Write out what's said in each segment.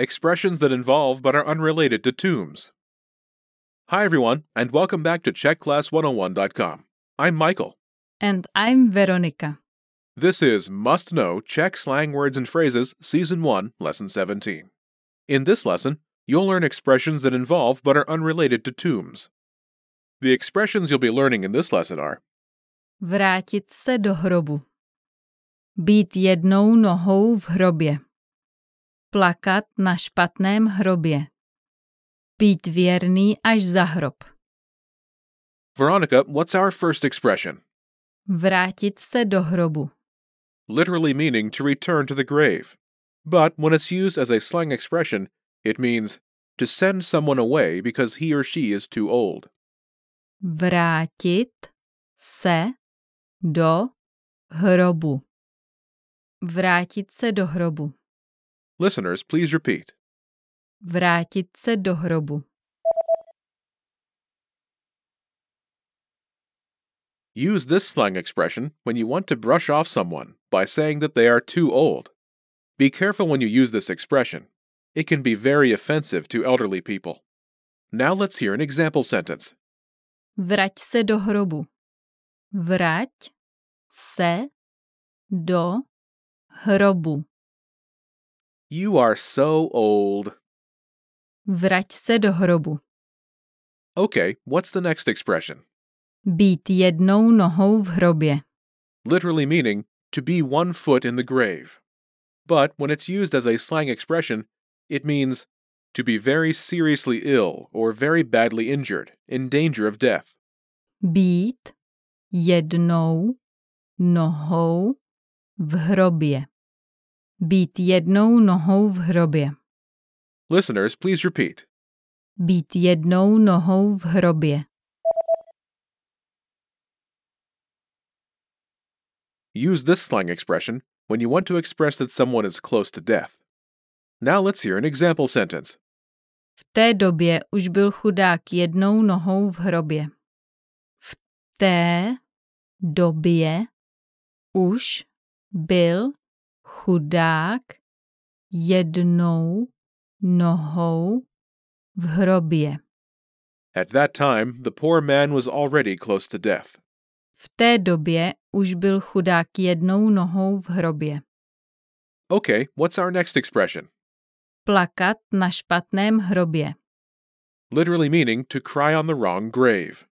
expressions that involve but are unrelated to tombs. Hi, everyone, and welcome back to CzechClass101.com. I'm Michael. And I'm Veronica. This is Must Know Czech Slang Words and Phrases, Season 1, Lesson 17. In this lesson, you'll learn expressions that involve but are unrelated to tombs. The expressions you'll be learning in this lesson are Vrátit se do hrobu. Být jednou nohou v hrobě. Plakat na špatném hrobě. Být věrný až za hrob. Veronica, what's our first expression? Vrátit se do hrobu. Literally meaning to return to the grave. But when it's used as a slang expression, it means to send someone away because he or she is too old. Vrátit se do hrobu. Vrátit se do hrobu. Listeners, please repeat. Vrátit se do hrobu. Use this slang expression when you want to brush off someone by saying that they are too old. Be careful when you use this expression. It can be very offensive to elderly people. Now let's hear an example sentence. Vrať se do hrobu. Vrať se do hrobu. You are so old. Vrať se do hrobu. Okay, what's the next expression? Být jednou nohou v hrobě. Literally meaning to be one foot in the grave. But when it's used as a slang expression, it means to be very seriously ill or very badly injured, in danger of death. Být jednou nohou v hrobě. Být jednou nohou v hrobě. Listeners, please repeat. Být jednou nohou v hrobě. Use this slang expression when you want to express that someone is close to death. Now let's hear an example sentence. V té době už byl chudák jednou nohou v hrobě. V té době už byl chudák jednou nohou v hrobě. At that time, the poor man was already close to death. V té době už byl chudák jednou nohou v hrobě. Okay, what's our next expression? Plakat na špatném hrobě. Literally meaning to cry on the wrong grave.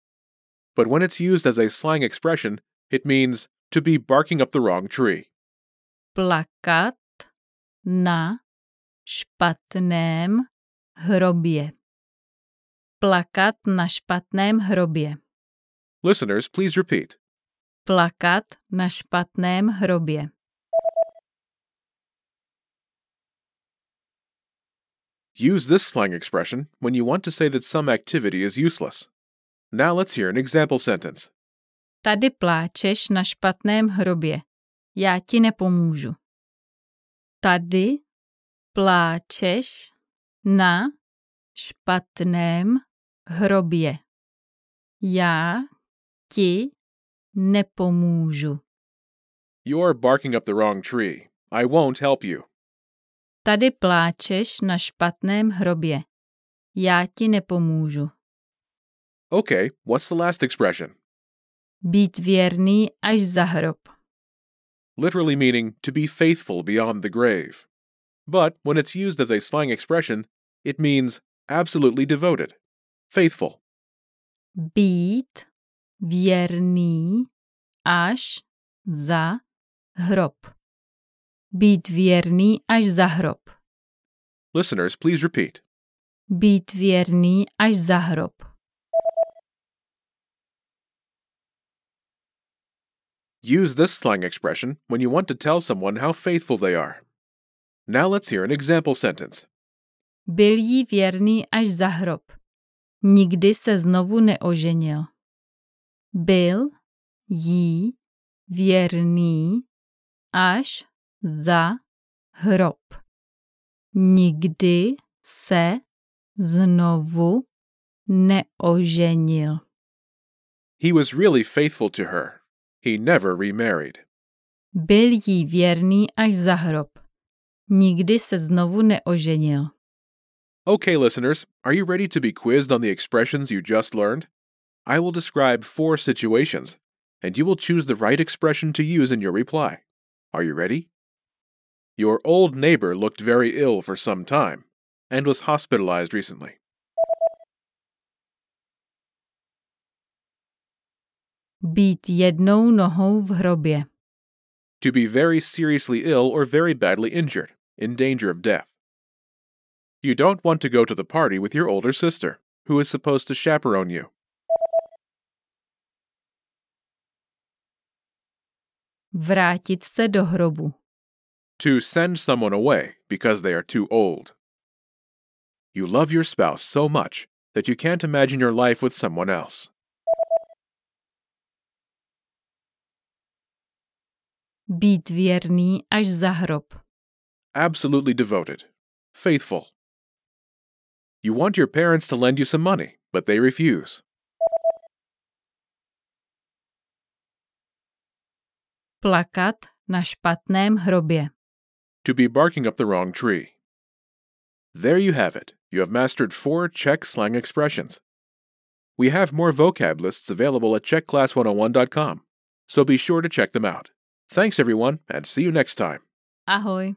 But when it's used as a slang expression, it means to be barking up the wrong tree. Plakat na špatném hrobě. Plakat na špatném hrobě. Listeners, please repeat. Plakat na špatném hrobě. Use this slang expression when you want to say that some activity is useless. Now let's hear an example sentence. Tady pláčeš na špatném hrobě. Já ti nepomůžu. Tady pláčeš na špatném hrobě. Já ti nepomůžu. You're barking up the wrong tree. I won't help you. Tady pláčeš na špatném hrobě. Já ti nepomůžu. Okay, what's the last expression? Být věrný až za hrob. Literally meaning to be faithful beyond the grave. But when it's used as a slang expression, it means absolutely devoted, faithful. Být věrný až za hrob. Být věrný až za hrob. Listeners, please repeat. Být věrný až za hrob. Use this slang expression when you want to tell someone how faithful they are. Now let's hear an example sentence. Byl jí věrný až za hrob. Nikdy se znovu neoženil. Byl jí věrný až za hrob. Nikdy se znovu neoženil. He was really faithful to her. He never remarried. Byl jí věrný až za hrob. Nikdy se znovu neoženil. Okay, listeners, are you ready to be quizzed on the expressions you just learned? I will describe four situations, and you will choose the right expression to use in your reply. Are you ready? Your old neighbor looked very ill for some time and was hospitalized recently. Být jednou nohou v hrobě. To be very seriously ill or very badly injured, in danger of death. You don't want to go to the party with your older sister, who is supposed to chaperone you. Vrátit se do hrobu. To send someone away because they are too old. You love your spouse so much that you can't imagine your life with someone else. Být věrný až za hrob. Absolutely devoted. Faithful. You want your parents to lend you some money, but they refuse. Plakat na špatném hrobě. To be barking up the wrong tree. There you have it. You have mastered four Czech slang expressions. We have more vocab lists available at czechclass101.com, so be sure to check them out. Thanks, everyone, and see you next time. Ahoj.